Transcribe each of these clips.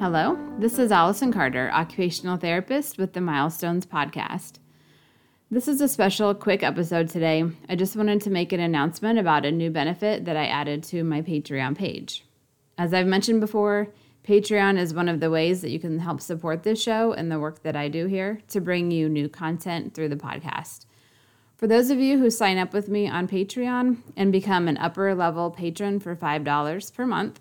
Hello, this is Allison Carter, occupational therapist with the Milestones Podcast. This is a special quick episode today. I just wanted to make an announcement about a new benefit that I added to my Patreon page. As I've mentioned before, Patreon is one of the ways that you can help support this show and the work that I do here to bring you new content through the podcast. For those of you who sign up with me on Patreon and become an upper level patron for $5 per month,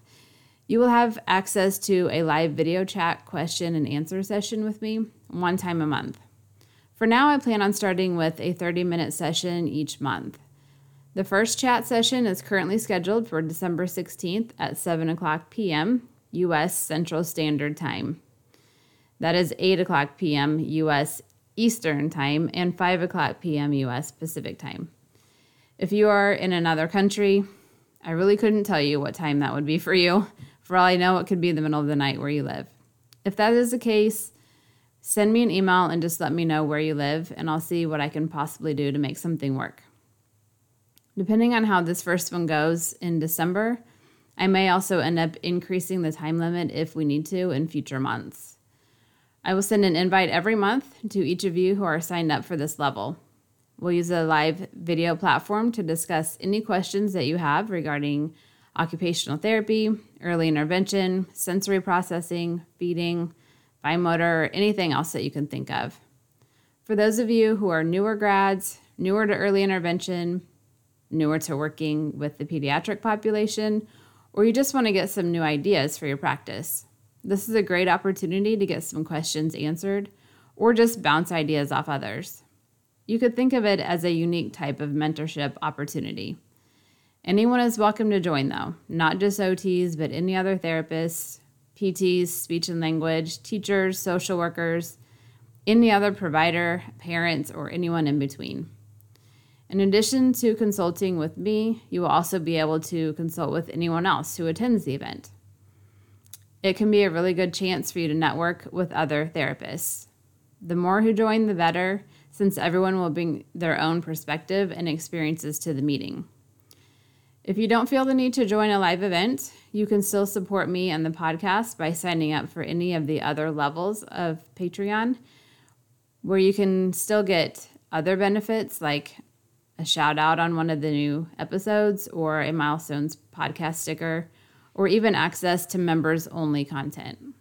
you will have access to a live video chat question and answer session with me one time a month. For now, I plan on starting with a 30 minute session each month. The first chat session is currently scheduled for December 16th at 7 o'clock p.m. U.S. Central Standard Time. That is 8 o'clock p.m. U.S. Eastern Time and 5 o'clock p.m. U.S. Pacific Time. If you are in another country, I really couldn't tell you what time that would be for you. For all I know, it could be in the middle of the night where you live. If that is the case, send me an email and just let me know where you live, and I'll see what I can possibly do to make something work. Depending on how this first one goes in December, I may also end up increasing the time limit if we need to in future months. I will send an invite every month to each of you who are signed up for this level. We'll use a live video platform to discuss any questions that you have regarding occupational therapy, early intervention, sensory processing, feeding, fine motor, or anything else that you can think of. For those of you who are newer grads, newer to early intervention, newer to working with the pediatric population, or you just want to get some new ideas for your practice. This is a great opportunity to get some questions answered or just bounce ideas off others. You could think of it as a unique type of mentorship opportunity. Anyone is welcome to join, though, not just OTs, but any other therapists, PTs, speech and language, teachers, social workers, any other provider, parents, or anyone in between. In addition to consulting with me, you will also be able to consult with anyone else who attends the event. It can be a really good chance for you to network with other therapists. The more who join, the better, since everyone will bring their own perspective and experiences to the meeting. If you don't feel the need to join a live event, you can still support me and the podcast by signing up for any of the other levels of Patreon, where you can still get other benefits like a shout out on one of the new episodes, or a Milestones podcast sticker, or even access to members only content.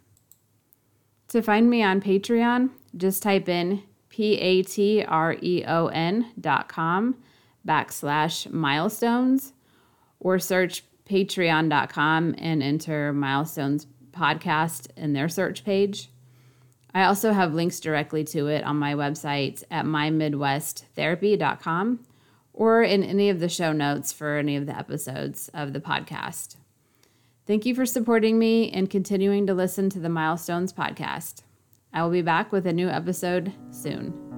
To find me on Patreon, just type in p-a-t-r-e-o-n dot com backslash milestones or search patreon.com and enter milestones podcast in their search page. I also have links directly to it on my website at mymidwesttherapy.com or in any of the show notes for any of the episodes of the podcast. Thank you for supporting me and continuing to listen to the Milestones podcast. I will be back with a new episode soon.